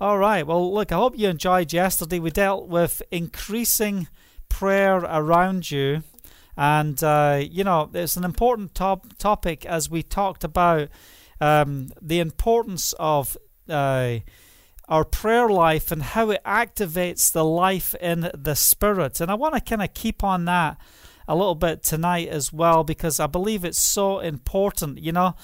All right. Well, look, I hope you enjoyed yesterday. We dealt with increasing prayer around you. And, uh, you know, it's an important top- topic as we talked about um, the importance of uh, our prayer life and how it activates the life in the Spirit. And I want to kind of keep on that a little bit tonight as well because I believe it's so important. You know,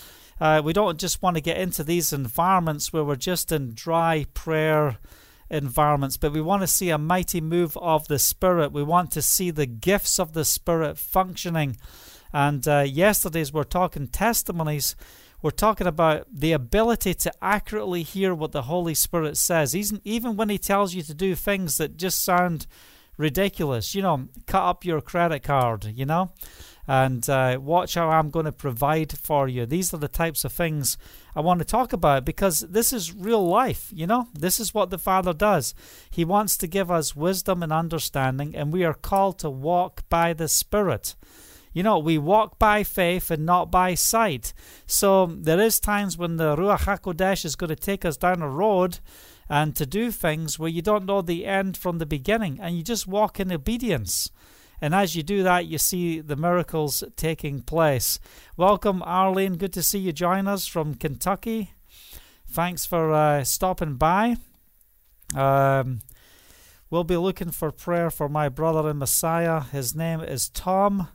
uh, we don't just want to get into these environments where we're just in dry prayer environments, but we want to see a mighty move of the Spirit. We want to see the gifts of the Spirit functioning. And uh, yesterday's we're talking testimonies. We're talking about the ability to accurately hear what the Holy Spirit says, even even when He tells you to do things that just sound ridiculous. You know, cut up your credit card. You know, and uh, watch how I'm going to provide for you. These are the types of things I want to talk about because this is real life, you know? This is what the Father does. He wants to give us wisdom and understanding, and we are called to walk by the Spirit. You know, we walk by faith and not by sight. So there is times when the Ruach HaKodesh is going to take us down a road and to do things where you don't know the end from the beginning, and you just walk in obedience. And as you do that, you see the miracles taking place. Welcome, Arlene. Good to see you join us from Kentucky. Thanks for uh, stopping by. Um, we'll be looking for prayer for my brother in Messiah. His name is Tom.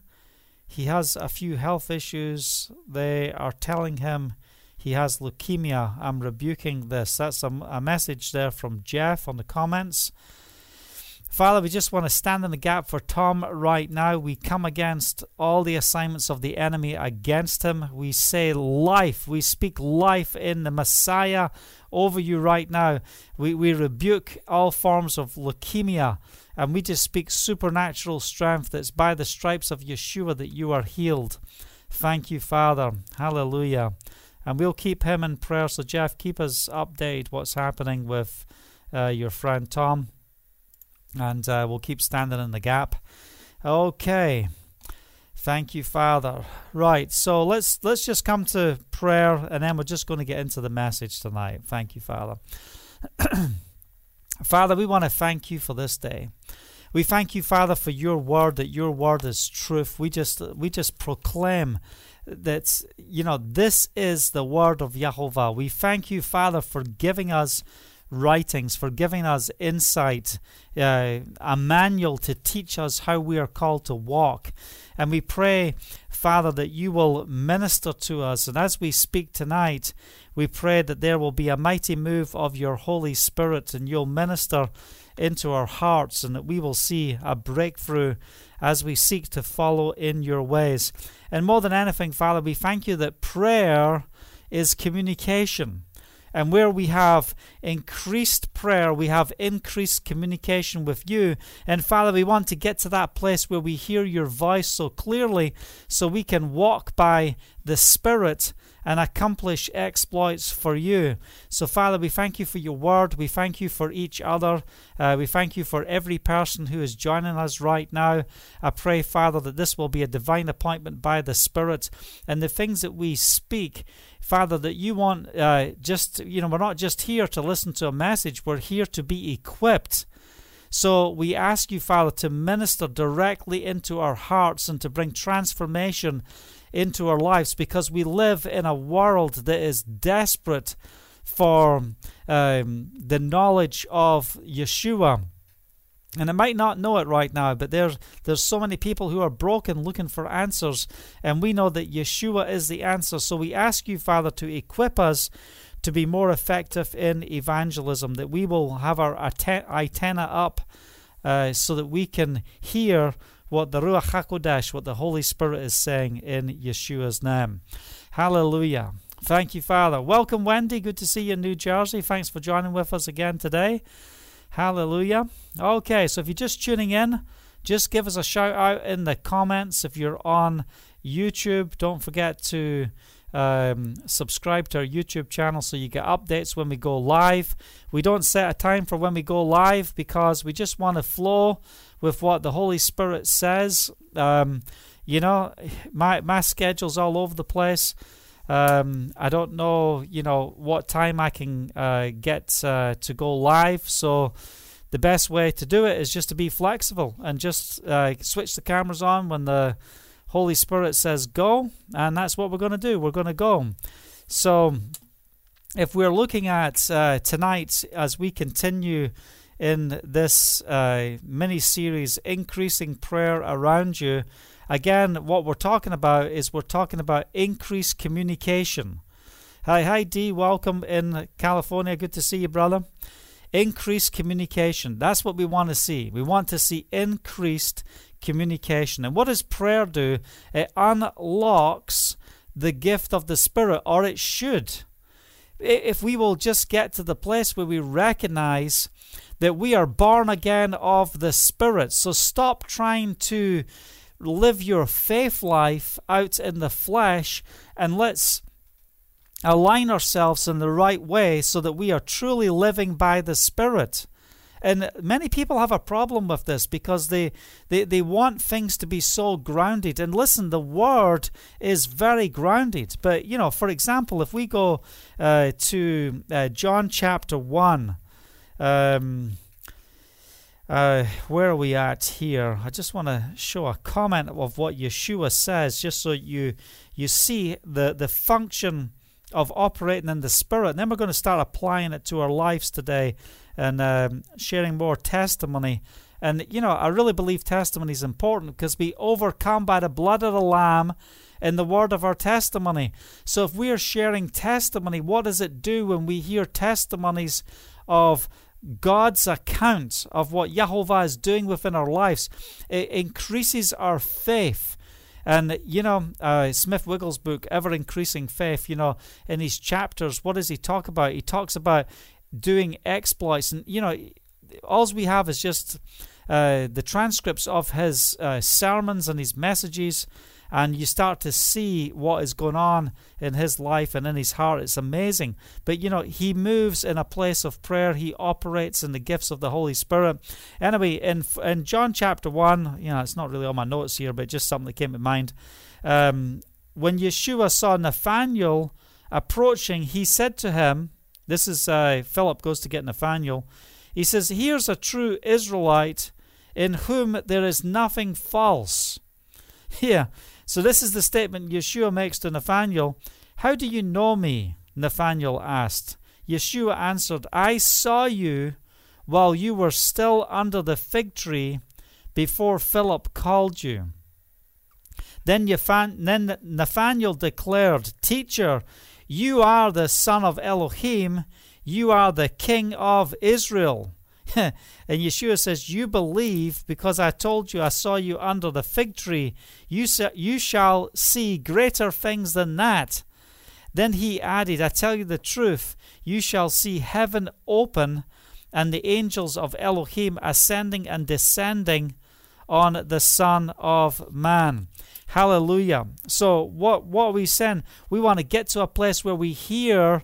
He has a few health issues. They are telling him he has leukemia. I'm rebuking this. That's a, a message there from Jeff on the comments. Father, we just want to stand in the gap for Tom right now. We come against all the assignments of the enemy against him. We say life. We speak life in the Messiah over you right now. We, we rebuke all forms of leukemia and we just speak supernatural strength that's by the stripes of Yeshua that you are healed. Thank you, Father. Hallelujah. And we'll keep him in prayer. So, Jeff, keep us updated what's happening with uh, your friend Tom and uh, we'll keep standing in the gap. Okay. Thank you, Father. Right, so let's let's just come to prayer, and then we're just going to get into the message tonight. Thank you, Father. Father, we want to thank you for this day. We thank you, Father, for your word. That your word is truth. We just we just proclaim that you know this is the word of Jehovah. We thank you, Father, for giving us writings, for giving us insight, uh, a manual to teach us how we are called to walk. And we pray, Father, that you will minister to us. And as we speak tonight, we pray that there will be a mighty move of your Holy Spirit and you'll minister into our hearts and that we will see a breakthrough as we seek to follow in your ways. And more than anything, Father, we thank you that prayer is communication. And where we have increased prayer, we have increased communication with you. And Father, we want to get to that place where we hear your voice so clearly so we can walk by the Spirit and accomplish exploits for you. So, Father, we thank you for your word. We thank you for each other. Uh, we thank you for every person who is joining us right now. I pray, Father, that this will be a divine appointment by the Spirit and the things that we speak Father, that you want uh, just, you know, we're not just here to listen to a message, we're here to be equipped. So we ask you, Father, to minister directly into our hearts and to bring transformation into our lives because we live in a world that is desperate for um, the knowledge of Yeshua. And I might not know it right now, but there's there's so many people who are broken looking for answers, and we know that Yeshua is the answer. So we ask you, Father, to equip us to be more effective in evangelism, that we will have our antenna up uh, so that we can hear what the Ruach HaKodesh, what the Holy Spirit is saying in Yeshua's name. Hallelujah. Thank you, Father. Welcome, Wendy. Good to see you in New Jersey. Thanks for joining with us again today. Hallelujah. Okay, so if you're just tuning in, just give us a shout out in the comments. If you're on YouTube, don't forget to um, subscribe to our YouTube channel so you get updates when we go live. We don't set a time for when we go live because we just want to flow with what the Holy Spirit says. Um, you know, my my schedule's all over the place. Um, I don't know, you know, what time I can uh, get uh, to go live. So the best way to do it is just to be flexible and just uh, switch the cameras on when the Holy Spirit says go, and that's what we're going to do. We're going to go. So if we're looking at uh, tonight as we continue in this uh, mini series, Increasing Prayer Around You, again, what we're talking about is we're talking about increased communication. Hi, hi, D. Welcome in California. Good to see you, brother. Increased communication. That's what we want to see. We want to see increased communication. And what does prayer do? It unlocks the gift of the Spirit, or it should. If we will just get to the place where we recognize that we are born again of the Spirit. So stop trying to live your faith life out in the flesh and let's align ourselves in the right way so that we are truly living by the Spirit. And many people have a problem with this because they, they, they want things to be so grounded. And listen, the word is very grounded. But, you know, for example, if we go uh, to uh, John chapter 1, um, uh, where are we at here? I just want to show a comment of what Yeshua says, just so you you see the the function of operating in the Spirit. And then we're going to start applying it to our lives today and um, sharing more testimony. And you know, I really believe testimony is important because we overcome by the blood of the Lamb in the word of our testimony. So if we are sharing testimony, what does it do when we hear testimonies of God's account of what Yahovah is doing within our lives. It increases our faith. And, you know, uh, Smith Wigglesworth's book, Ever Increasing Faith, you know, in his chapters, what does he talk about? He talks about doing exploits. And, you know, all we have is just uh, the transcripts of his uh, sermons and his messages and you start to see what is going on in his life and in his heart. It's amazing. But you know, he moves in a place of prayer. He operates in the gifts of the Holy Spirit. Anyway, in in John chapter one, you know, it's not really on my notes here, but just something that came to mind. Um, when Yeshua saw Nathanael approaching, he said to him, "This is uh, Philip goes to get Nathanael." He says, "Here's a true Israelite." In whom there is nothing false. Here, so this is the statement Yeshua makes to Nathanael. How do you know me? Nathanael asked. Yeshua answered, I saw you while you were still under the fig tree before Philip called you. Then Nathanael declared, Teacher, you are the Son of Elohim, you are the King of Israel. and Yeshua says, You believe because I told you I saw you under the fig tree. You, you shall see greater things than that. Then he added, I tell you the truth, you shall see heaven open and the angels of Elohim ascending and descending on the Son of Man. Hallelujah. So, what, what are we saying? We want to get to a place where we hear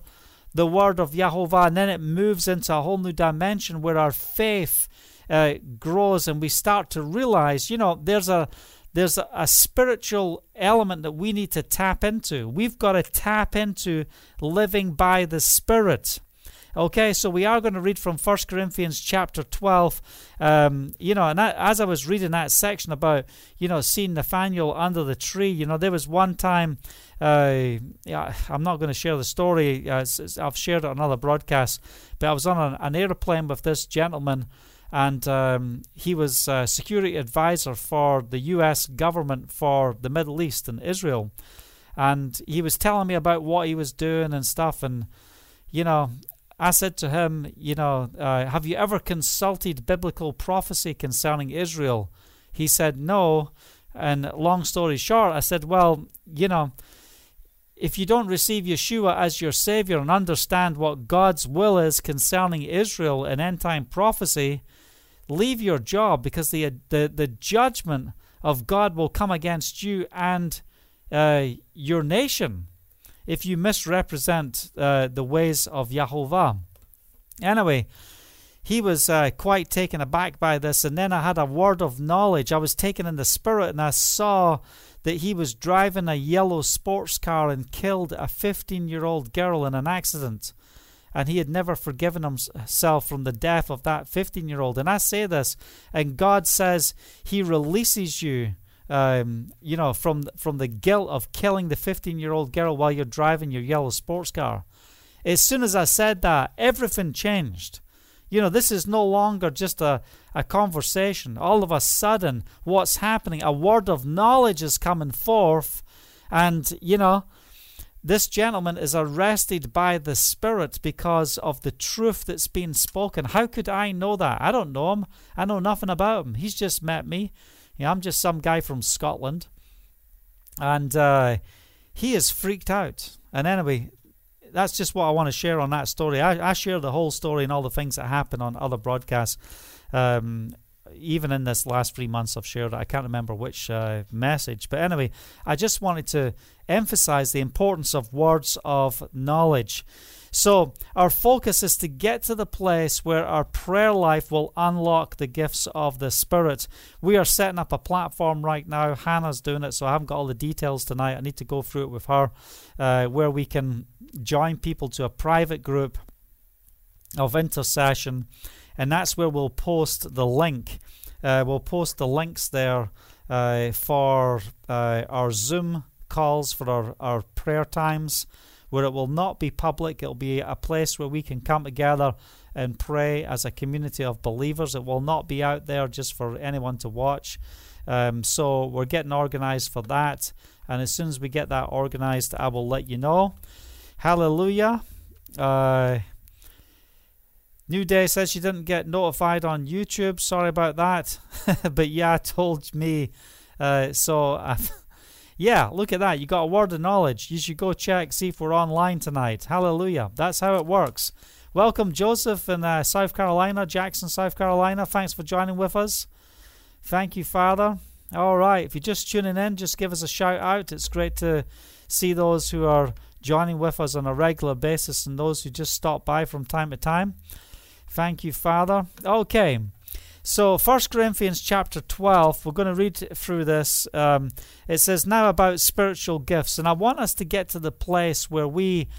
the word of Yahovah, and then it moves into a whole new dimension where our faith uh, grows and we start to realize, you know, there's a there's a, a, spiritual element that we need to tap into. We've got to tap into living by the Spirit. Okay, so we are going to read from 1 Corinthians chapter 12. Um, you know, and that, as I was reading that section about, you know, seeing Nathaniel under the tree, you know, there was one time, uh, yeah, I'm not going to share the story, uh, I've shared it on other broadcasts, but I was on an, an airplane with this gentleman and um, he was security advisor for the U.S. government for the Middle East and Israel. And he was telling me about what he was doing and stuff. And, you know, I said to him, You know, uh, have you ever consulted biblical prophecy concerning Israel? He said, No. And long story short, I said, Well, you know, if you don't receive Yeshua as your Savior and understand what God's will is concerning Israel and end time prophecy, leave your job because the, the, the judgment of God will come against you and uh, your nation if you misrepresent uh, the ways of Yahovah. Anyway, he was uh, quite taken aback by this. And then I had a word of knowledge. I was taken in the spirit and I saw that he was driving a yellow sports car and killed a 15 year old girl in an accident. And he had never forgiven himself from the death of that 15 year old. And I say this, and God says he releases you. Um, you know, from from the guilt of killing the 15 year old girl while you're driving your yellow sports car. As soon as I said that, everything changed. You know, this is no longer just a, a conversation. All of a sudden, what's happening? A word of knowledge is coming forth, and, you know, this gentleman is arrested by the Spirit because of the truth that's being spoken. How could I know that? I don't know him. I know nothing about him. He's just met me. You know, I'm just some guy from Scotland. And uh, he is freaked out. And anyway, that's just what I want to share on that story. I, I share the whole story and all the things that happen on other broadcasts. Um, even in this last three months, I've shared. I can't remember which uh, message, but anyway, I just wanted to emphasize the importance of words of knowledge. So, our focus is to get to the place where our prayer life will unlock the gifts of the Spirit. We are setting up a platform right now. Hannah's doing it, so I haven't got all the details tonight. I need to go through it with her, uh, where we can join people to a private group of intercession, and that's where we'll post the link. Uh, we'll post the links there uh, for uh, our Zoom calls for our, our prayer times where it will not be public. It'll be a place where we can come together and pray as a community of believers. It will not be out there just for anyone to watch. Um, so we're getting organized for that. And as soon as we get that organized, I will let you know. Hallelujah. Uh, New Day says she didn't get notified on YouTube. Sorry about that. but yeah, told me. Uh, so I've. Yeah, look at that. You got a word of knowledge. You should go check, see if we're online tonight. Hallelujah. That's how it works. Welcome, Joseph in uh, South Carolina, Jackson, South Carolina. Thanks for joining with us. Thank you, Father. All right. If you're just tuning in, just give us a shout out. It's great to see those who are joining with us on a regular basis and those who just stop by from time to time. Thank you, Father. Okay. So, 1 Corinthians chapter 12, we're going to read through this. Um, it says, Now about spiritual gifts. And I want us to get to the place where we.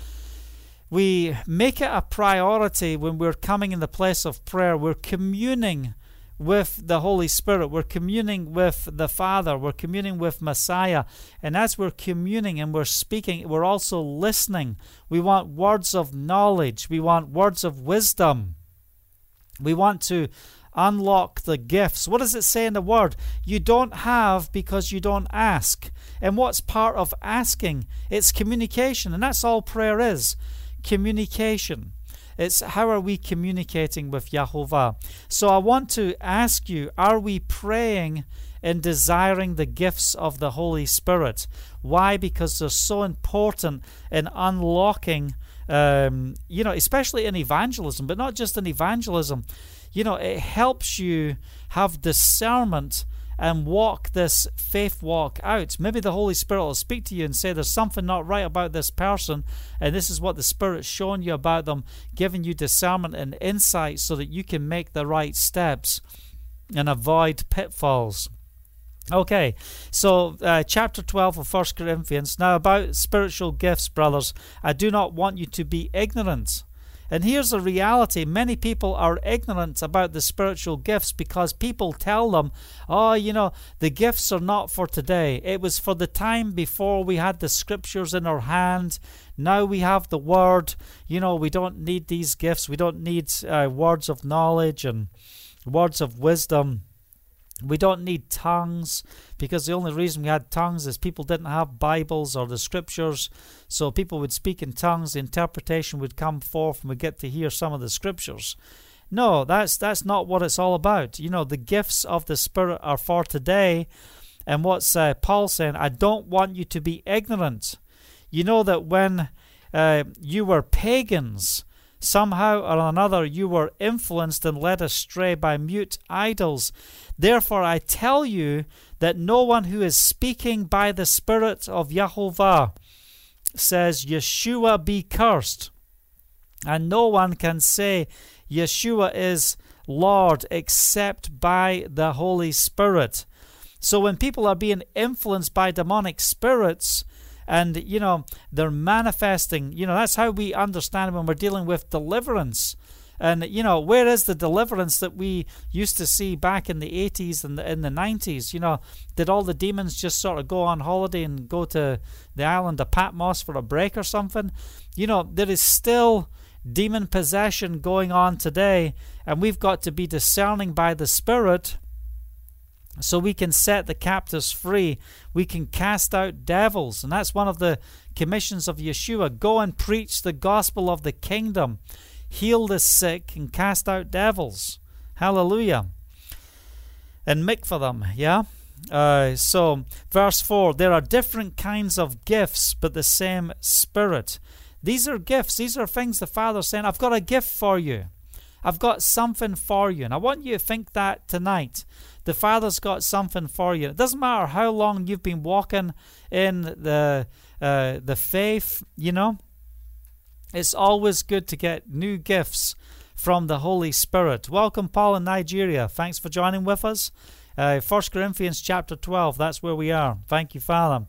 We make it a priority when we're coming in the place of prayer. We're communing with the Holy Spirit. We're communing with the Father. We're communing with Messiah. And as we're communing and we're speaking, we're also listening. We want words of knowledge. We want words of wisdom. We want to unlock the gifts. What does it say in the word? You don't have because you don't ask. And what's part of asking? It's communication, and that's all prayer is communication. It's how are we communicating with Yahovah? So I want to ask you are we praying and desiring the gifts of the Holy Spirit? Why? Because they're so important in unlocking, um, you know, especially in evangelism, but not just in evangelism you know, it helps you have discernment and walk this faith walk out. Maybe the Holy Spirit will speak to you and say there's something not right about this person, and this is what the Spirit's showing you about them, giving you discernment and insight so that you can make the right steps and avoid pitfalls. Okay, so uh, chapter 12 of 1 Corinthians. Now, about spiritual gifts, brothers, I do not want you to be ignorant. And here's the reality many people are ignorant about the spiritual gifts because people tell them, oh, you know, the gifts are not for today. It was for the time before we had the scriptures in our hand. Now we have the word. You know, we don't need these gifts. We don't need uh, words of knowledge and words of wisdom. We don't need tongues because the only reason we had tongues is people didn't have Bibles or the scriptures. So people would speak in tongues, the interpretation would come forth, and we get to hear some of the scriptures. No, that's that's not what it's all about. You know, the gifts of the Spirit are for today. And what's uh, Paul saying? I don't want you to be ignorant. You know that when uh, you were pagans, somehow or another you were influenced and led astray by mute idols. Therefore, I tell you that no one who is speaking by the Spirit of Yahovah says, Yeshua be cursed. And no one can say, Yeshua is Lord except by the Holy Spirit. So when people are being influenced by demonic spirits, and you know they're manifesting you know that's how we understand when we're dealing with deliverance and you know, where is the deliverance that we used to see back in the 80s and the, in the 90s? You know, did all the demons just sort of go on holiday and go to the island of Patmos for a break or something? You know, there is still demon possession going on today, and we've got to be discerning by the Spirit so we can set the captives free. We can cast out devils. And that's one of the commissions of Yeshua go and preach the gospel of the kingdom heal the sick, and cast out devils. Hallelujah. And make for them, yeah? Uh, so, verse 4 there are different kinds of gifts, but the same Spirit. These are gifts. These are things the Father's saying, I've got a gift for you. I've got something for you. And I want you to think that tonight. The Father's got something for you. It doesn't matter how long you've been walking in the uh, the faith, you know. It's always good to get new gifts from the Holy Spirit. Welcome, Paul in Nigeria. Thanks for joining with us. Uh, 1 Corinthians chapter 12, that's where we are. Thank you, Father.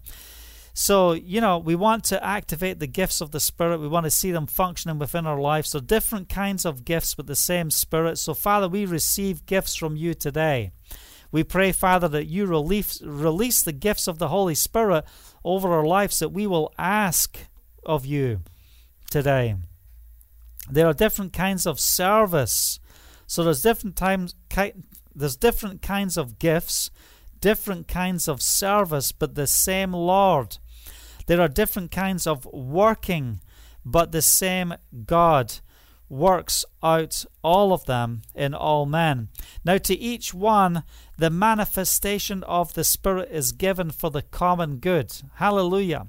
So, you know, we want to activate the gifts of the Spirit. We want to see them functioning within our lives. So, different kinds of gifts with the same Spirit. So, Father, we receive gifts from you today. We pray, Father, that you release, release the gifts of the Holy Spirit over our lives, that we will ask of you today. There are different kinds of service. So there's different times there's different kinds of gifts, different kinds of service, but the same Lord. There are different kinds of working, but the same God works out all of them in all men. Now, to each one, the manifestation of the Spirit is given for the common good. Hallelujah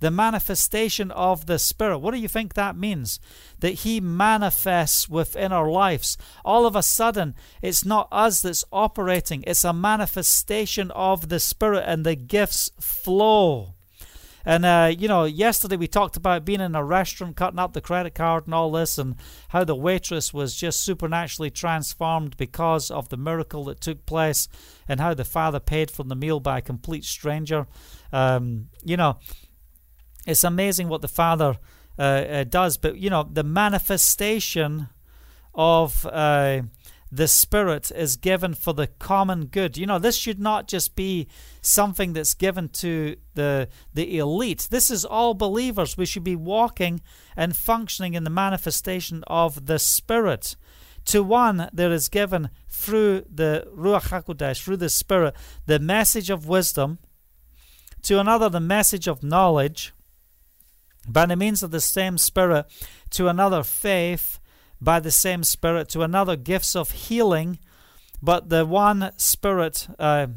the manifestation of the Spirit. What do you think that means? That He manifests within our lives. All of a sudden, it's not us that's operating, it's a manifestation of the Spirit, and the gifts flow. And, uh, you know, yesterday we talked about being in a restaurant, cutting up the credit card and all this, and how the waitress was just supernaturally transformed because of the miracle that took place, and how the father paid for the meal by a complete stranger. Um, you know, it's amazing what the Father uh, uh, does. But, you know, the manifestation of uh, the Spirit is given for the common good. You know, this should not just be something that's given to the, the elite. This is all believers. We should be walking and functioning in the manifestation of the Spirit. To one, there is given through the Ruach HaKodesh, through the Spirit, the message of wisdom. To another, the message of knowledge by the means of the same Spirit, to another faith by the same Spirit, to another gifts of healing, but the one Spirit uh,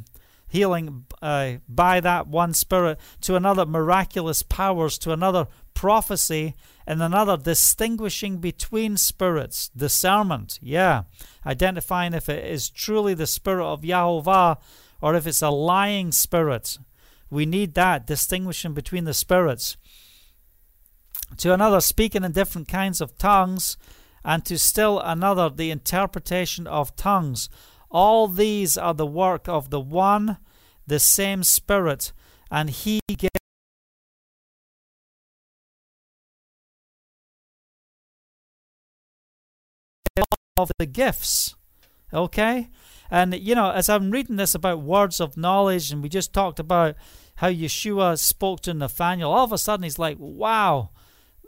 healing uh, by that one Spirit, to another miraculous powers, to another prophecy, and another distinguishing between spirits, discernment, yeah, identifying if it is truly the Spirit of Yahovah or if it's a lying spirit. We need that distinguishing between the spirits. To another speaking in different kinds of tongues, and to still another the interpretation of tongues. All these are the work of the one, the same Spirit, and He gives. Of the gifts, okay? And you know, as I'm reading this about words of knowledge, and we just talked about how Yeshua spoke to Nathaniel, all of a sudden he's like, wow,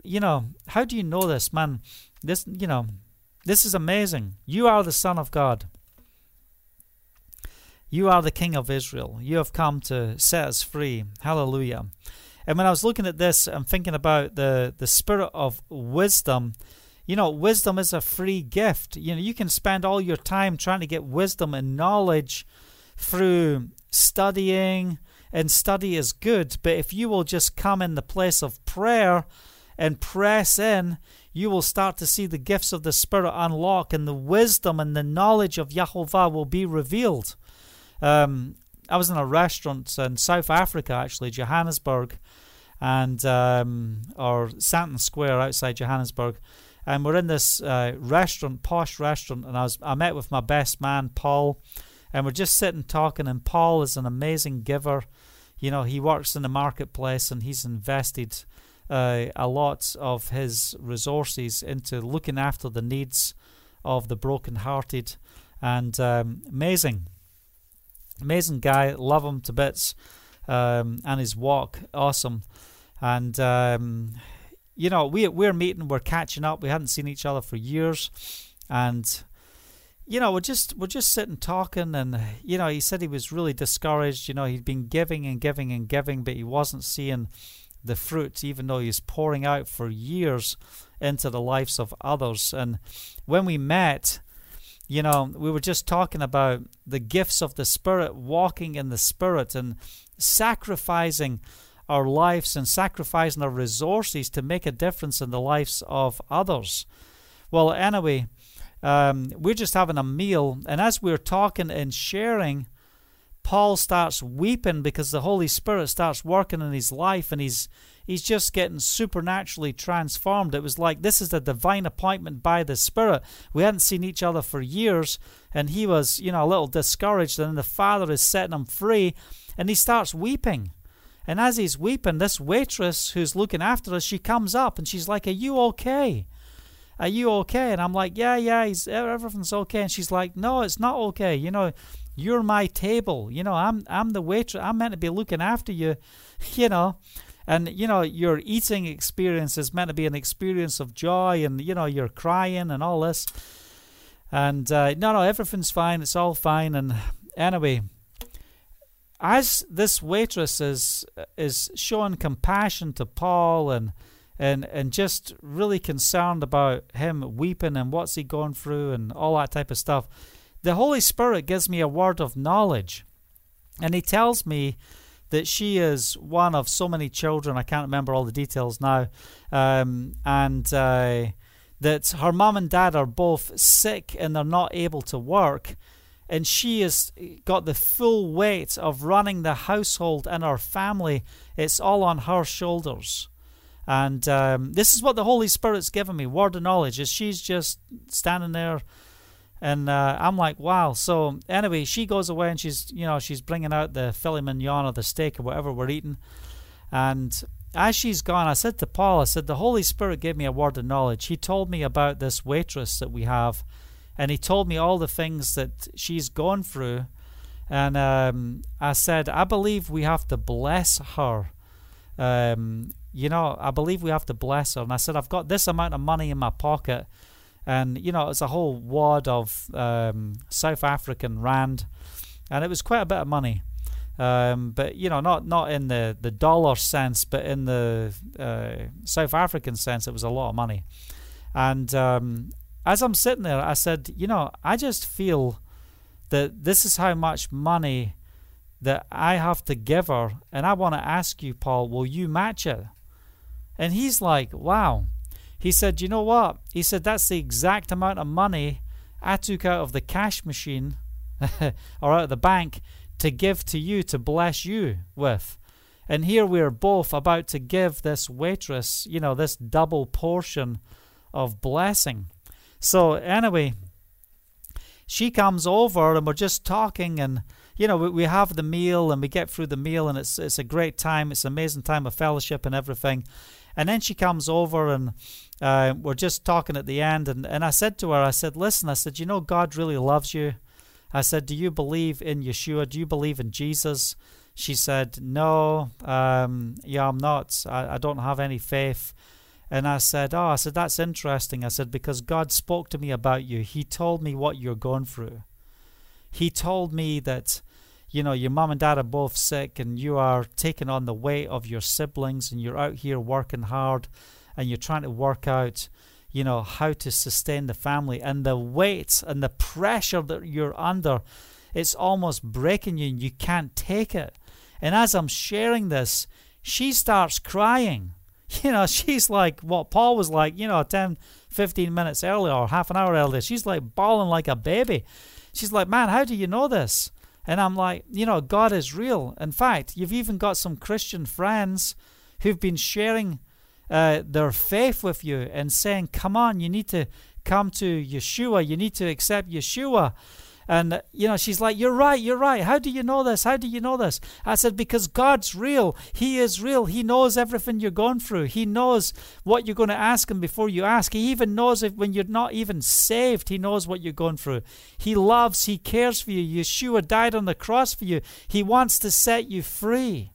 you know, how do you know this, man? This, you know, this is amazing. You are the Son of God. You are the King of Israel. You have come to set us free. Hallelujah. And when I was looking at this, I'm thinking about the, the spirit of wisdom. You know, wisdom is a free gift. You know, you can spend all your time trying to get wisdom and knowledge through studying, and study is good. But if you will just come in the place of prayer and press in, you will start to see the gifts of the Spirit unlock, and the wisdom and the knowledge of Yahovah will be revealed. Um, I was in a restaurant in South Africa, actually, Johannesburg, and um, or Sandton Square outside Johannesburg, and we're in this uh, restaurant, posh restaurant, and I was I met with my best man Paul, and we're just sitting talking. And Paul is an amazing giver. You know, he works in the marketplace, and he's invested uh, a lot of his resources into looking after the needs of the brokenhearted, and um, amazing, amazing guy. Love him to bits, um, and his walk awesome, and. Um, you know, we we're meeting, we're catching up. We hadn't seen each other for years, and you know, we're just we're just sitting talking, and you know, he said he was really discouraged. You know, he'd been giving and giving and giving, but he wasn't seeing the fruit, even though he's pouring out for years into the lives of others. And when we met, you know, we were just talking about the gifts of the Spirit, walking in the Spirit, and sacrificing our lives and sacrificing our resources to make a difference in the lives of others. Well, anyway, um, we're just having a meal, and as we're talking and sharing, Paul starts weeping because the Holy Spirit starts working in his life, and he's he's just getting supernaturally transformed. It was like this is a divine appointment by the Spirit. We hadn't seen each other for years, and he was, you know, a little discouraged. And the Father is setting him free, and he starts weeping. And as he's weeping, this waitress who's looking after us, she comes up and she's like, Are you okay? Are you okay? And I'm like, Yeah, yeah, everything's okay. And she's like, No, it's not okay. You know, you're my table. You know, I'm I'm the waitress. I'm meant to be looking after you, you know. And you know, your eating experience is meant to be an experience of joy, and you know, you're crying and all this. And uh, no, no, everything's fine. It's all fine. And anyway, as this waitress is is showing compassion to Paul and and and just really concerned about him weeping and what's he going through and all that type of stuff, the Holy Spirit gives me a word of knowledge, and he tells me that she is one of so many children. I can't remember all the details now, um, and. Uh, that her mom and dad are both sick and they're not able to work, and she has got the full weight of running the household and her family. It's all on her shoulders. And um, this is what the Holy Spirit's given me word of knowledge. Is she's just standing there, and uh, I'm like, wow. So anyway, she goes away and she's, you know, she's bringing out the filet mignon or the steak or whatever we're eating. And as she's gone, I said to Paul, I said, the Holy Spirit gave me a word of knowledge. He told me about this waitress that we have and he told me all the things that she's gone through. And um, I said, I believe we have to bless her. Um, you know, I believe we have to bless her. And I said, I've got this amount of money in my pocket. And, you know, it's a whole wad of um, South African rand. And it was quite a bit of money. Um, but, you know, not, not in the, the dollar sense, but in the uh, South African sense, it was a lot of money. And um, as I'm sitting there, I said, you know, I just feel that this is how much money that I have to give her. And I want to ask you, Paul, will you match it? And he's like, wow. He said, you know what? He said, that's the exact amount of money I took out of the cash machine or out of the bank to give to you, to bless you with. And here we are both about to give this waitress, you know, this double portion of blessing. So anyway, she comes over and we're just talking and you know we, have the meal and we get through the meal and it's it's a great time. It's an amazing time of fellowship and everything. And then she comes over and uh, we're just talking at the end and, and I said to her, I said, listen, I said, you know God really loves you. I said, do you believe in Yeshua? Do you believe in Jesus? She said, no, um, yeah, I'm not. I, I don't have any faith. And I said, Oh, I said, that's interesting. I said, because God spoke to me about you. He told me what you're going through. He told me that, you know, your mom and dad are both sick and you are taking on the weight of your siblings and you're out here working hard and you're trying to work out, you know, how to sustain the family. And the weight and the pressure that you're under, it's almost breaking you and you can't take it. And as I'm sharing this, she starts crying you know, she's like what Paul was like, you know, 10, 15 minutes earlier or half an hour earlier. She's like bawling like a baby. She's like, man, how do you know this? And I'm like, you know, God is real. In fact, you've even got some Christian friends who've been sharing uh, their faith with you and saying, Come on, you need to come to Yeshua. You need to accept Yeshua. And, uh, you know, she's like, You're right, you're right. How do you know this? How do you know this? I said, Because God's real. He is real. He knows everything you're going through. He knows what you're going to ask Him before you ask. He even knows if when you're not even saved, He knows what you're going through. He loves, He cares for you. Yeshua died on the cross for you. He wants to set you free.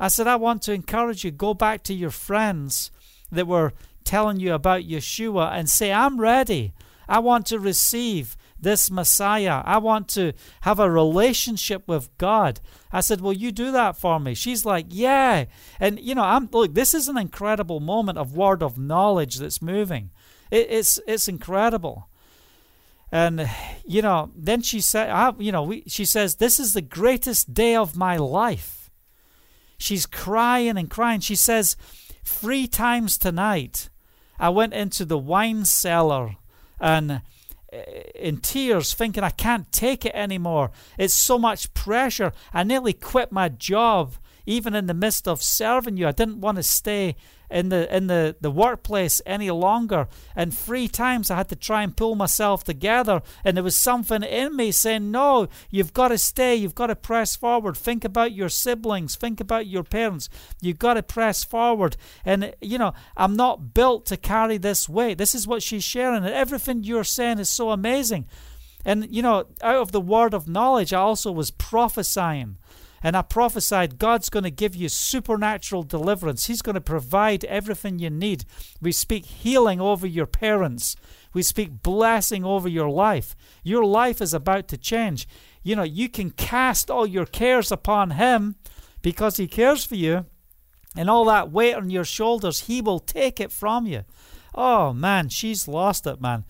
I said, I want to encourage you, go back to your friends that were telling you about Yeshua and say, I'm ready. I want to receive this Messiah. I want to have a relationship with God. I said, Will you do that for me? She's like, Yeah. And, you know, I'm look, this is an incredible moment of word of knowledge that's moving. It, it's, it's incredible. And, you know, then she said, I, you know, we, she says, This is the greatest day of my life. She's crying and crying. She says, Three times tonight, I went into the wine cellar and in tears, thinking I can't take it anymore. It's so much pressure. I nearly quit my job, even in the midst of serving you. I didn't want to stay in the in the, the workplace any longer. And three times I had to try and pull myself together. And there was something in me saying, No, you've got to stay, you've got to press forward. Think about your siblings, think about your parents. You've got to press forward. And you know, I'm not built to carry this weight. This is what she's sharing. And everything you're saying is so amazing. And you know, out of the word of knowledge, I also was prophesying. And I prophesied God's going to give you supernatural deliverance. He's going to provide everything you need. We speak healing over your parents. We speak blessing over your life. Your life is about to change. You know, you can cast all your cares upon Him because He cares for you. And all that weight on your shoulders, He will take it from you. Oh, man, she's lost it, man.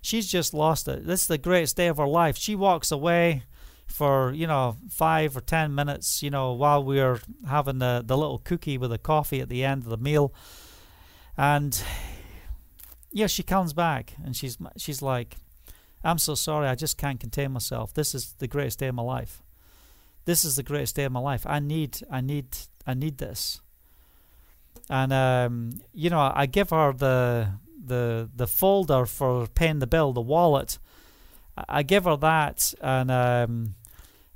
She's just lost it. This is the greatest day of her life. She walks away for you know five or ten minutes you know while we are having the, the little cookie with the coffee at the end of the meal. And yeah she comes back and she's she's like i'm so sorry i just can't contain myself. This is the greatest day of my life. This is the greatest day of my life. I need i need i need this. And um, you know i give her the the the folder for paying the bill the wallet. I give her that, and um,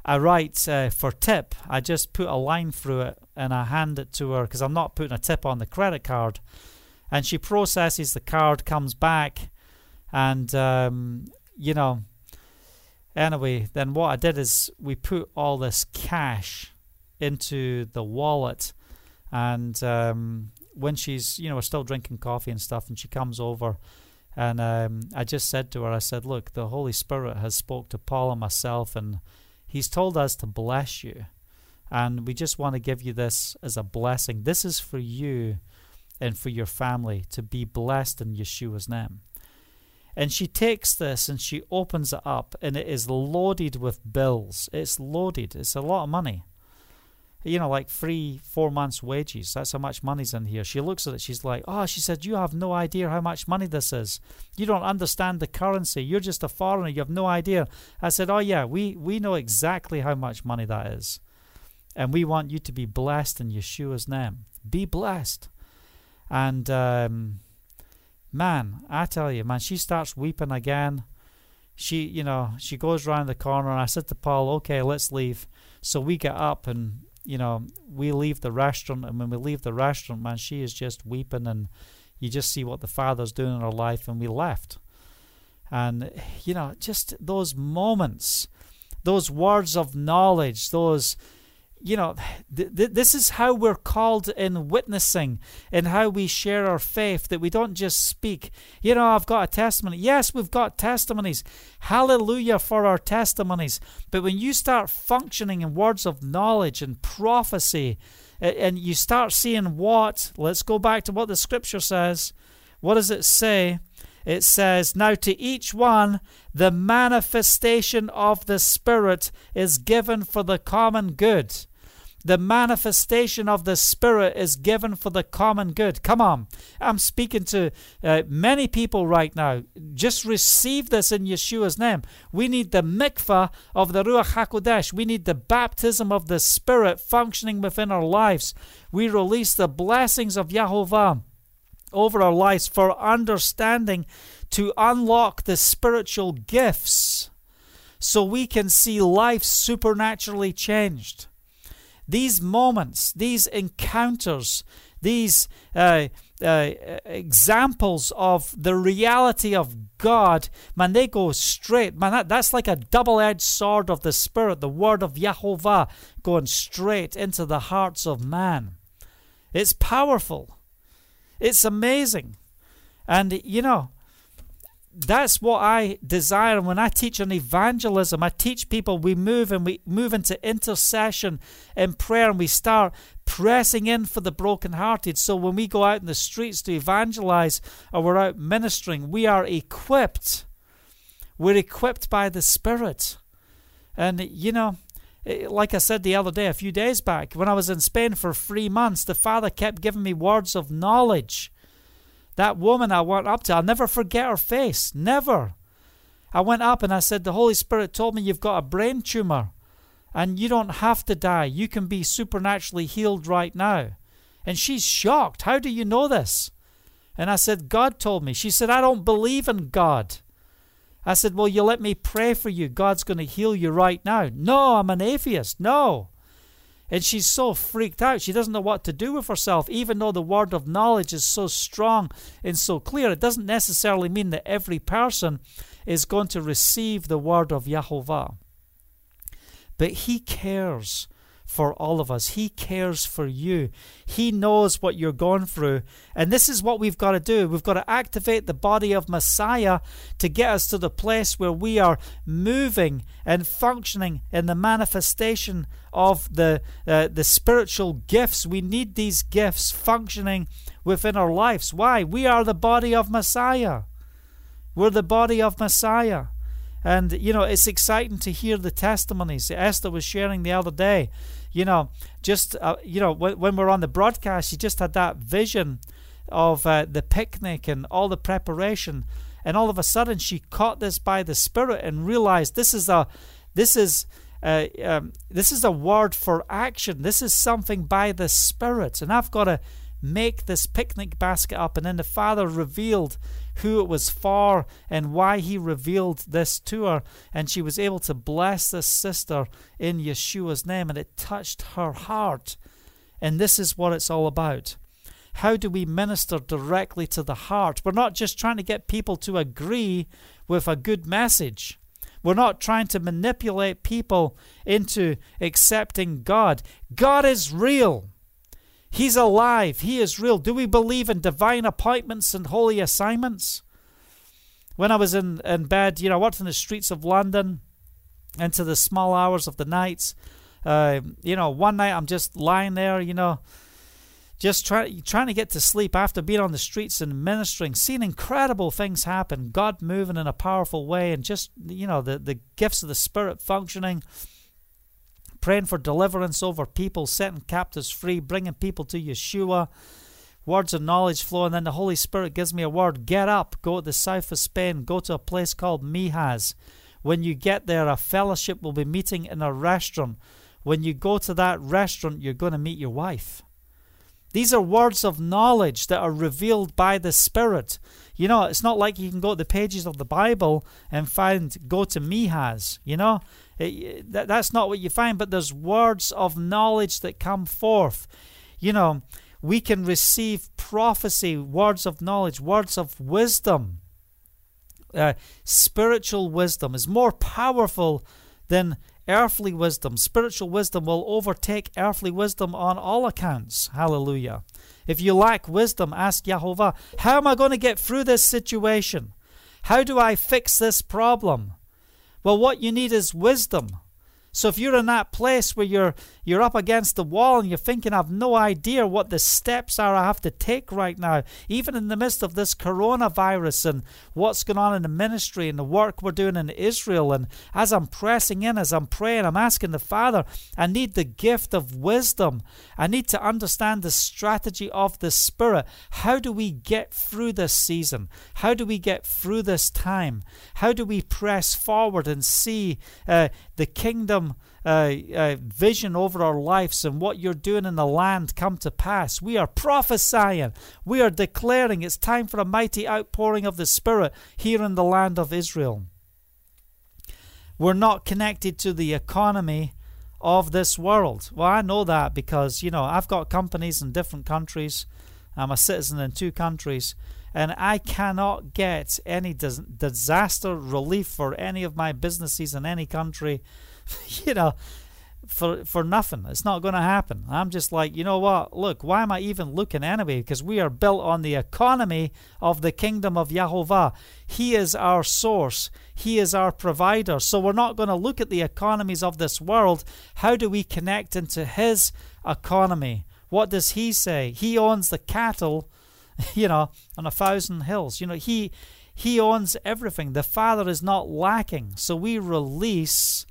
I write uh, for tip. I just put a line through it and I hand it to her because I'm not putting a tip on the credit card. And she processes the card, comes back, and um, you know. Anyway, then what I did is we put all this cash into the wallet, and um, when she's you know we're still drinking coffee and stuff, and she comes over and um, I just said to her, I said, look, the Holy Spirit has spoke to Paul and myself, and he's told us to bless you. And we just want to give you this as a blessing. This is for you and for your family to be blessed in Yeshua's name. And she takes this and she opens it up, and it is loaded with bills. It's loaded. It's a lot of money you know, like three, four months' wages. That's how much money's in here. She looks at it. She's like, oh, she said, you have no idea how much money this is. You don't understand the currency. You're just a foreigner. You have no idea. I said, oh, yeah, we, we know exactly how much money that is. And we want you to be blessed in Yeshua's name. Be blessed. And, um, man, I tell you, man, she starts weeping again. She, you know, she goes round the corner, and I said to Paul, okay, let's leave. So we get up and you know, we leave the restaurant, and when we leave the restaurant, man, she is just weeping, and you just see what the Father's doing in her life, and we left. And, you know, just those moments, those words of knowledge, those you know, th- th- this is how we're called in witnessing and how we share our faith, that we don't just speak, you know, I've got a testimony. Yes, we've got testimonies. Hallelujah for our testimonies. But when you start functioning in words of knowledge and prophecy, and you start seeing what, let's go back to what the scripture says. What does it say? It says, Now to each one the manifestation of the Spirit is given for the common good. The manifestation of the Spirit is given for the common good. Come on. I'm speaking to uh, many people right now. Just receive this in Yeshua's name. We need the mikvah of the Ruach HaKodesh. We need the baptism of the Spirit functioning within our lives. We release the blessings of Yahovah over our lives for understanding to unlock the spiritual gifts so we can see life supernaturally changed. These moments, these encounters, these uh, uh, examples of the reality of God, man, they go straight. Man, that, that's like a double edged sword of the Spirit, the word of Yahovah going straight into the hearts of man. It's powerful. It's amazing. And, you know, that's what I desire. And when I teach on evangelism, I teach people we move and we move into intercession and prayer and we start pressing in for the brokenhearted. So when we go out in the streets to evangelize or we're out ministering, we are equipped. We're equipped by the Spirit. And, you know, eh, like I said the other day, a few days back, when I was in Spain for three months, the Father kept giving me words of knowledge that woman I went up to, I'll never forget her face. Never. I went up and I said, The Holy Spirit told me you've got a brain tumor and you don't have to die. You can be supernaturally healed right now. And she's shocked. How do you know this? And I said, God told me. She said, I don't believe in God. I said, Well, you let me pray for you. God's going to heal you right now. No, I'm an atheist. No. And she's so freaked out. She doesn't know what to do with herself, even though the word of knowledge is so strong and so clear. It doesn't necessarily mean that every person is going to receive the word of Yahovah. But he cares for all of us. He cares for you. He knows what you're going through. And this is what we've got to do. We've got to activate the body of Messiah to get us to the place where we are moving and functioning in the manifestation of the, uh, the spiritual gifts. We need these gifts functioning within our lives. Why? We are the body of Messiah. We're the body of Messiah. And, you know, it's exciting to hear the testimonies. Esther was sharing the other day you know, just uh, you know, when, when we're on the broadcast, she just had that vision of uh, the picnic and all the preparation, and all of a sudden she caught this by the Spirit and realized this is a, this is. Uh, um, this is a word for action. This is something by the Spirit. And I've got to make this picnic basket up. And then the Father revealed who it was for and why he revealed this to her. And she was able to bless this sister in Yeshua's name, and it touched her heart. And this is what it's all about. How do we minister directly to the heart? We're not just trying to get people to agree with a good message. We're not trying to manipulate people into accepting God. God is real. He's alive. He is real. Do we believe in divine appointments and holy assignments? When I was in, in bed, you know, I in the streets of London into the small hours of the nights. Uh, you know, one night I'm just lying there, you know, just try, trying to get to sleep after being on the streets and ministering, seeing incredible things happen, God moving in a powerful way, and just, you know, the, the gifts of the Spirit functioning praying for deliverance over people, setting captives free, bringing people to Yeshua. Words of knowledge flow, and then the Holy Spirit gives me a word get up, go to the south of Spain, go to a place called Mijas. When you get there, a fellowship will be meeting in a restaurant. When you go to that restaurant, you're going to meet your wife. These are words of knowledge that are revealed by the Spirit. You know, it's not like you can go to the pages of the Bible and find go to Mijas. You know, it, that, that's not what you find, but there's words of knowledge that come forth. You know, we can receive prophecy, words of knowledge, words of wisdom. Uh, spiritual wisdom is more powerful than earthly wisdom. Spiritual wisdom will overtake earthly wisdom on all accounts. Hallelujah. If you lack wisdom, ask Yahovah, How am I going to get through this situation? How do I fix this problem? Well, what you need is wisdom. So if you're in that place where you're you're up against the wall and you're thinking I've no idea what the steps are I have to take right now, even in the midst of this coronavirus and what's going on in the ministry and the work we're doing in Israel and as I'm pressing in as I'm praying I'm asking the Father I need the gift of wisdom. I need to understand the strategy of the Spirit. How do we get through this season? How do we get through this time? How do we press forward and see uh, the kingdom uh, uh, vision over our lives and what you're doing in the land come to pass. We are prophesying, we are declaring it's time for a mighty outpouring of the Spirit here in the land of Israel. We're not connected to the economy of this world. Well, I know that because, you know, I've got companies in different countries. I'm a citizen in two countries and I cannot get any dis- disaster relief for any of my businesses in any country, you know, for for nothing. It's not going to happen. I'm just like, you know what? Look, why am I even looking anyway? Because we are built on the economy of the kingdom of Yahovah. He is our source. He is our provider. So we're not going to look at the economies of this world. How do we connect into His economy? What does He say? He owns the cattle you know, on a thousand hills. You know, he he owns everything. The Father is not lacking. So we release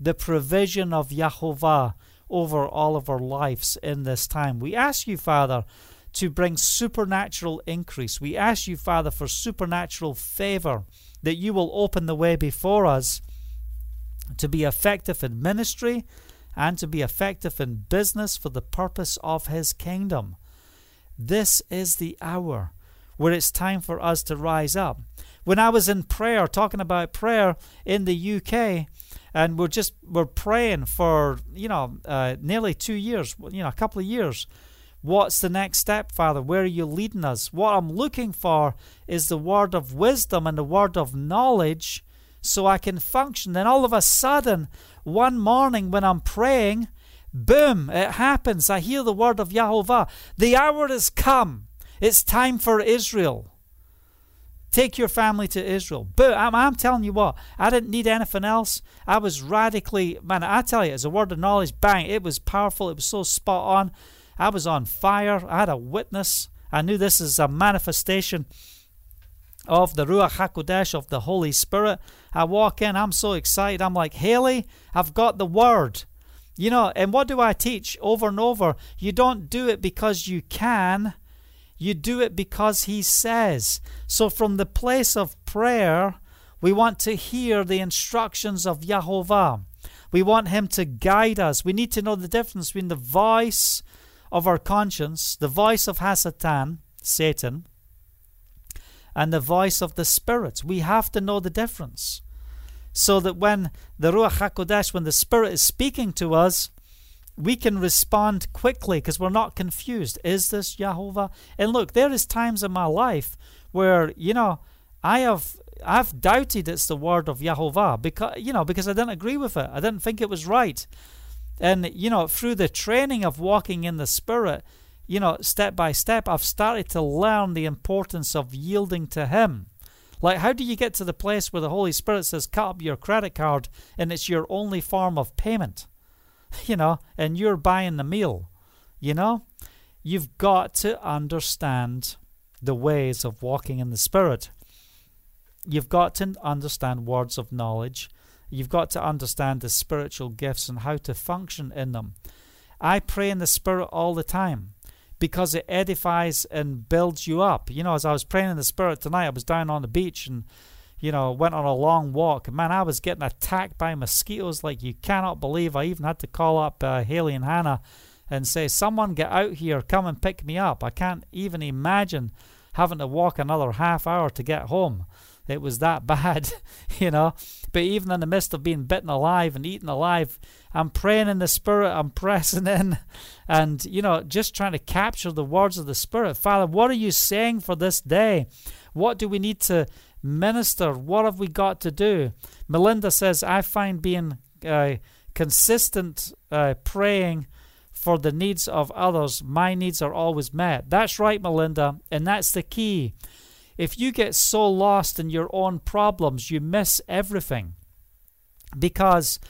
the provision of Yahovah over all of our lives in this time. We ask you, Father, to bring supernatural increase. We ask you, Father, for supernatural favor, that you will open the way before us to be effective in ministry and to be effective in business for the purpose of His kingdom. This is the hour where it's time for us to rise up. When I was in prayer, talking about prayer in the UK, and we're just we're praying for you know uh, nearly two years, you know, a couple of years. What's the next step, Father? Where are you leading us? What I'm looking for is the word of wisdom and the word of knowledge so I can function. Then all of a sudden, one morning when I'm praying, Boom, it happens. I hear the word of Yahovah. The hour has come. It's time for Israel. Take your family to Israel. But I'm, I'm, telling you what, I didn't need anything else. I was radically, man, I tell you, as a word of knowledge, bang, it was powerful. It was so spot on. I was on fire. I had a witness. I knew this is a manifestation of the Ruach HaKodesh, of the Holy Spirit. I walk in, I'm so excited. I'm like, Haley, I've got the word. You know, and what do I teach over and over? You don't do it because you can, you do it because He says. So, from the place of prayer, we want to hear the instructions of Yahovah. We want Him to guide us. We need to know the difference between the voice of our conscience, the voice of Hasatan, Satan, and the voice of the Spirit. We have to know the difference so that when the Ruach HaKodesh, when the Spirit is speaking to us, we can respond quickly because we're not confused. Is this Yahovah? And look, there is times in my life where, you know, I have I've doubted it's the word of Yahovah because you know, because I didn't agree with it. I didn't think it was right. And you know, through the training of walking in the Spirit, you know, step by step, I've started to learn the importance of yielding to Him. Like, how do you get to the place where the Holy Spirit says, cut up your credit card and it's your only form of payment? You know, and you're buying the meal. You know, you've got to understand the ways of walking in the Spirit. You've got to understand words of knowledge. You've got to understand the spiritual gifts and how to function in them. I pray in the Spirit all the time because it edifies and builds you up. You know, as I was praying in the Spirit tonight, I was down on the beach and, you know, went on a long walk. Man, I was getting attacked by mosquitoes like you cannot believe. I even had to call up uh, Haley and Hannah and say, Someone get out here, come and pick me up. I can't even imagine having to walk another half hour to get home. It was that bad, you know. But even in the midst of being bitten alive and eaten alive, I'm praying in the Spirit, I'm pressing in, and, you know, just trying to capture the words of the Spirit. Father, what are you saying for this day? What do we need to minister? What have we got to do? Melinda says, I find being uh, consistent uh, praying for the needs of others, my needs are always met. That's right, Melinda, and that's the key. If you get so lost in your own problems, you miss everything. Because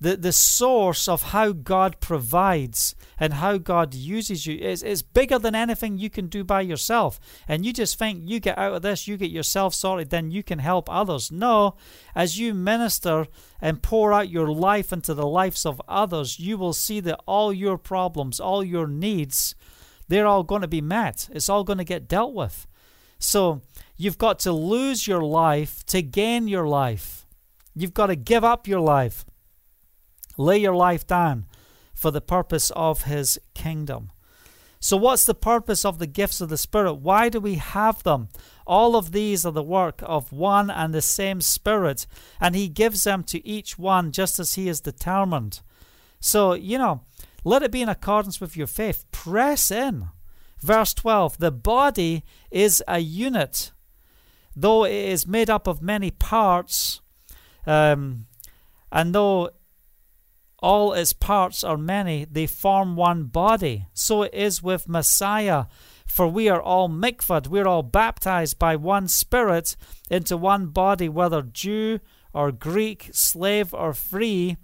the, the source of how God provides and how God uses you is, is bigger than anything you can do by yourself. And you just think you get out of this, you get yourself sorted, then you can help others. No, as you minister and pour out your life into the lives of others, you will see that all your problems, all your needs, they're all going to be met. It's all going to get dealt with. So you've got to lose your life to gain your life. You've got to give up your life lay your life down for the purpose of His kingdom. So, what's the purpose of the gifts of the Spirit? Why do we have them? All of these are the work of one and the same Spirit, and He gives them to each one just as He is determined. So, you know, let it be in accordance with your faith. Press in. Verse 12 The body is a unit, though it is made up of many parts, um, and though all its parts are many, they form one body. So it is with Messiah. For we are all mikvah, we are all baptized by one Spirit into one body, whether Jew or Greek, slave or free.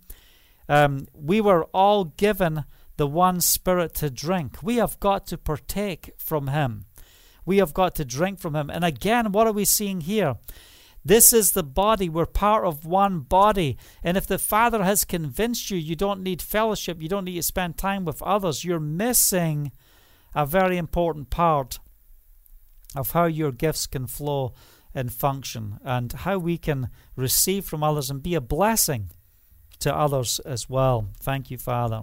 Um, we were all given the one Spirit to drink. We have got to partake from Him. We have got to drink from Him. And again, what are we seeing here? This is the body. We're part of one body. And if the Father has convinced you you don't need fellowship, you don't need to spend time with others, you're missing a very important part of how your gifts can flow and function and how we can receive from others and be a blessing to others as well. Thank you, Father.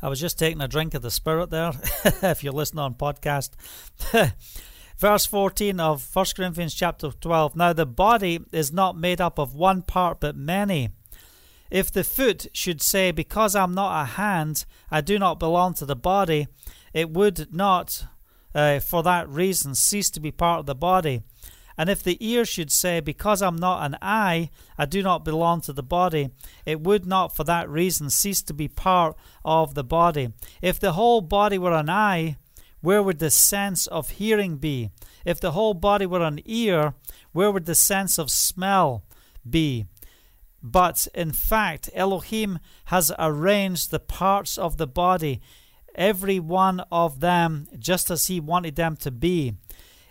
I was just taking a drink of the Spirit there, if you're listening on podcast. Verse 14 of 1 Corinthians chapter 12. Now the body is not made up of one part but many. If the foot should say, Because I'm not a hand, I do not belong to the body, it would not, uh, for that reason, cease to be part of the body. And if the ear should say, Because I'm not an eye, I do not belong to the body, it would not for that reason cease to be part of the body. If the whole body were an eye, where would the sense of hearing be? If the whole body were an ear, where would the sense of smell be? But in fact, Elohim has arranged the parts of the body, every one of them, just as He wanted them to be.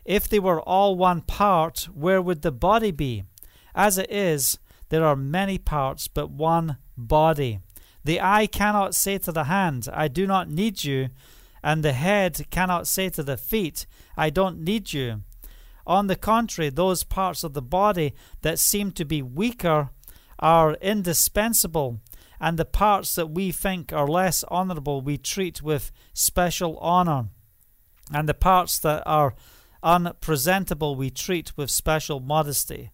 If they were all one part, where would the body be? As it is, there are many parts, but one body. The eye cannot say to the hand, I do not need you, and the head cannot say to the feet, I don't need you. On the contrary, those parts of the body that seem to be weaker are indispensable, and the parts that we think are less honourable we treat with special honour, and the parts that are unpresentable we treat with special modesty,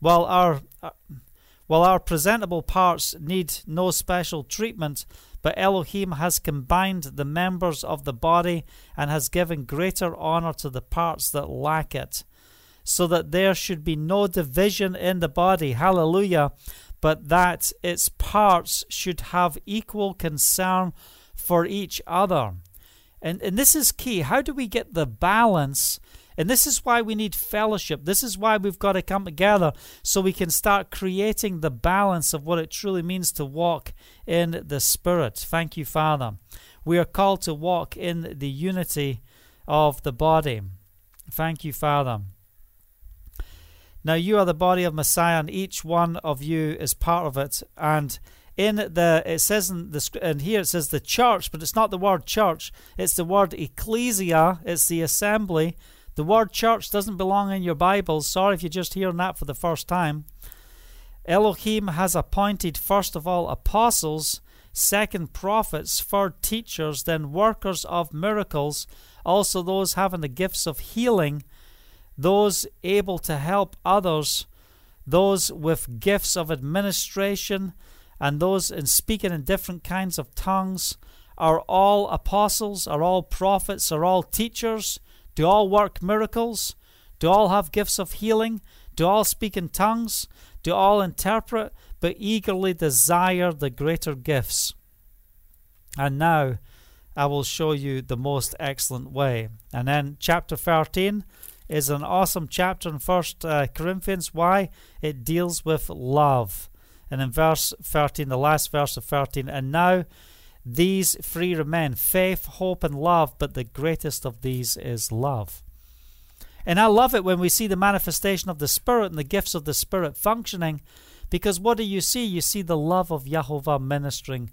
while our uh, while our presentable parts need no special treatment, but Elohim has combined the members of the body and has given greater honor to the parts that lack it, so that there should be no division in the body. Hallelujah! But that its parts should have equal concern for each other. And, and this is key. How do we get the balance and this is why we need fellowship. This is why we've got to come together so we can start creating the balance of what it truly means to walk in the Spirit. Thank you, Father. We are called to walk in the unity of the body. Thank you, Father. Now you are the body of Messiah, and each one of you is part of it. And in the it says in the and here it says the church, but it's not the word church. It's the word ecclesia. It's the assembly the word church doesn't belong in your Bibles. Sorry if you're just hearing that for the first time. Elohim has appointed, first of all, apostles, second, prophets, third, teachers, then workers of miracles, also those having the gifts of healing, those able to help others, those with gifts of administration, and those in speaking in different kinds of tongues. Are all apostles? Are all prophets? Are all teachers? Do all work miracles? Do all have gifts of healing? Do all speak in tongues? Do all interpret? But eagerly desire the greater gifts. And now I will show you the most excellent way. And then, chapter 13, is an awesome chapter in First uh, Corinthians. Why? It deals with love. And in verse 13, the last verse of 13, and now these three remain faith, hope, and love, but the greatest of these is love. And I love it when we see the manifestation of the Spirit and the gifts of the Spirit functioning, because what do you see? You see the love of Yahovah ministering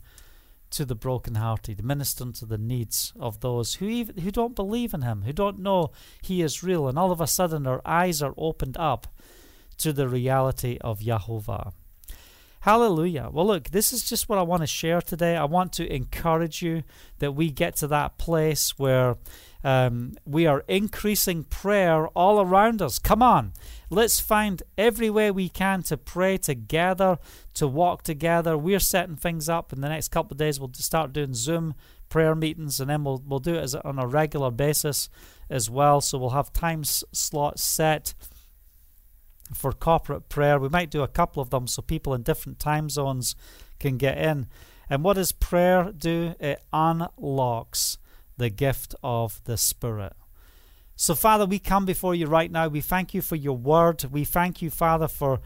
to the brokenhearted, ministering to the needs of those who even, who don't believe in Him, who don't know He is real, and all of a sudden our eyes are opened up to the reality of Yahovah. Hallelujah. Well, look, this is just what I want to share today. I want to encourage you that we get to that place where um, we are increasing prayer all around us. Come on, let's find every way we can to pray together, to walk together. We're setting things up in the next couple of days. We'll start doing Zoom prayer meetings, and then we'll we'll do it as, on a regular basis as well. So we'll have time slots set for corporate prayer. We might do a couple of them so people in different time zones can get in. And what does prayer do? It unlocks the gift of the Spirit. So, Father, we come before you right now. We thank you for your word. We thank you, Father, for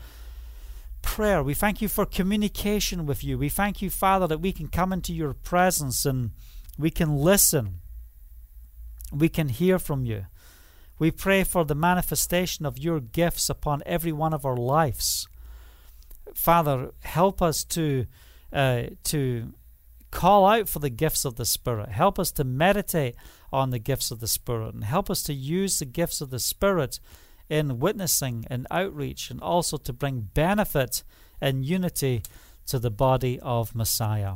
prayer. We thank you for communication with you. We thank you, Father, that we can come into your presence and we can listen. We can hear from you. We pray for the manifestation of your gifts upon every one of our lives. Father, help us to uh, to call out for the gifts of the Spirit. Help us to meditate on the gifts of the Spirit and help us to use the gifts of the Spirit in witnessing and outreach and also to bring benefit and unity to the body of Messiah.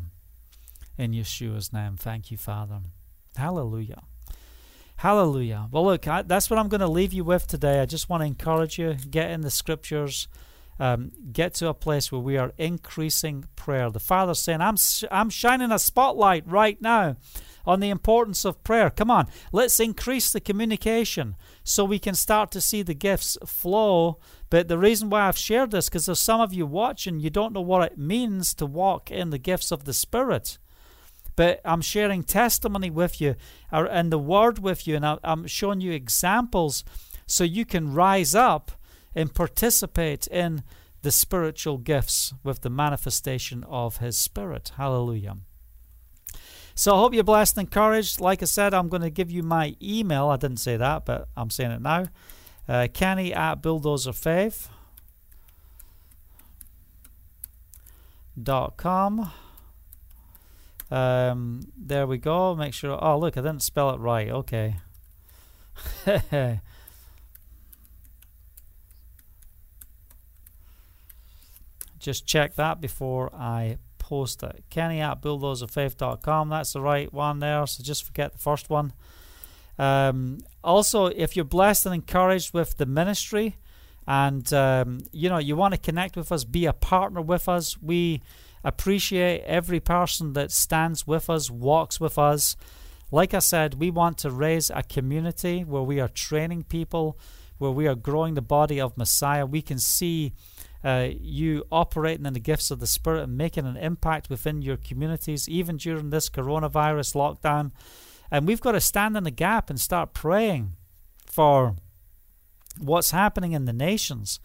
In Yeshua's name, thank you, Father. Hallelujah. Hallelujah. Well, look, I, that's what I'm going to leave you with today. I just want to encourage you get in the scriptures, um, get to a place where we are increasing prayer. The Father's saying, I'm, I'm shining a spotlight right now on the importance of prayer. Come on, let's increase the communication so we can start to see the gifts flow. But the reason why I've shared this, because there's some of you watching, you don't know what it means to walk in the gifts of the Spirit but I'm sharing testimony with you and the word with you, and I'm showing you examples so you can rise up and participate in the spiritual gifts with the manifestation of His Spirit. Hallelujah. So I hope you're blessed and encouraged. Like I said, I'm going to give you my email. I didn't say that, but I'm saying it now. Uh, Kenny at bulldozerfaith.com. Um, there we go. Make sure. Oh, look, I didn't spell it right. Okay. Just check that before I post it. Kenny at bulldozerfaith.com. That's the right one there. So just forget the first one. Um, also, if you're blessed and encouraged with the ministry, and um, you know you want to connect with us, be a partner with us, we appreciate every person that stands with us, walks with us. Like I said, we want to raise a community where we are training people, where we are growing the body of Messiah. We can see uh, you operating in the gifts of the Spirit and making an impact within your communities, even during this coronavirus lockdown. And we've got to stand in the gap and start praying for what's happening in the nations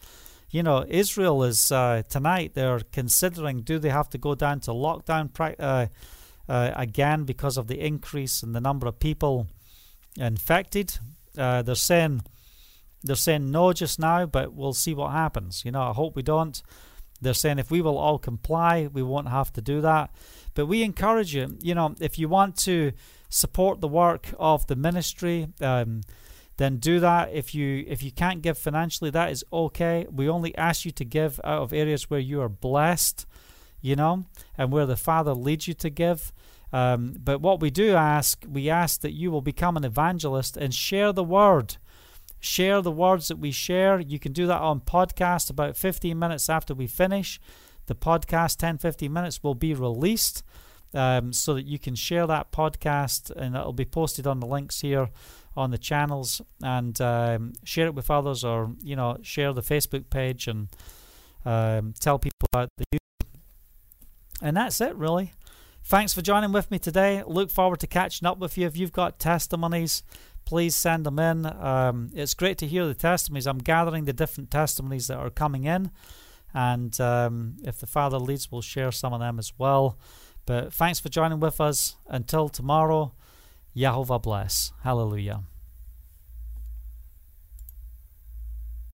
you know, Israel is uh, tonight. They're considering do they have to go down to lockdown uh, uh, again because of the increase in the number of people infected. Uh, they're saying they're saying no just now, but we'll see what happens. You know, I hope we don't. They're saying if we will all comply, we won't have to do that. But we encourage you. You know, if you want to support the work of the ministry. Um, then do that. If you if you can't give financially, that is okay. We only ask you to give out of areas where you are blessed, you know, and where the Father leads you to give. Um, but what we do ask, we ask that you will become an evangelist and share the word. Share the words that we share. You can do that on podcast about 15 minutes after we finish. The podcast, 10 15 minutes, will be released um, so that you can share that podcast and it'll be posted on the links here on the channels and um, share it with others or you know share the Facebook page and um, tell people about the. And that's it really. Thanks for joining with me today. Look forward to catching up with you. If you've got testimonies, please send them in. Um, it's great to hear the testimonies. I'm gathering the different testimonies that are coming in, and um, if the Father leads, we'll share some of them as well. But thanks for joining with us. Until tomorrow, Yehovah bless. Hallelujah.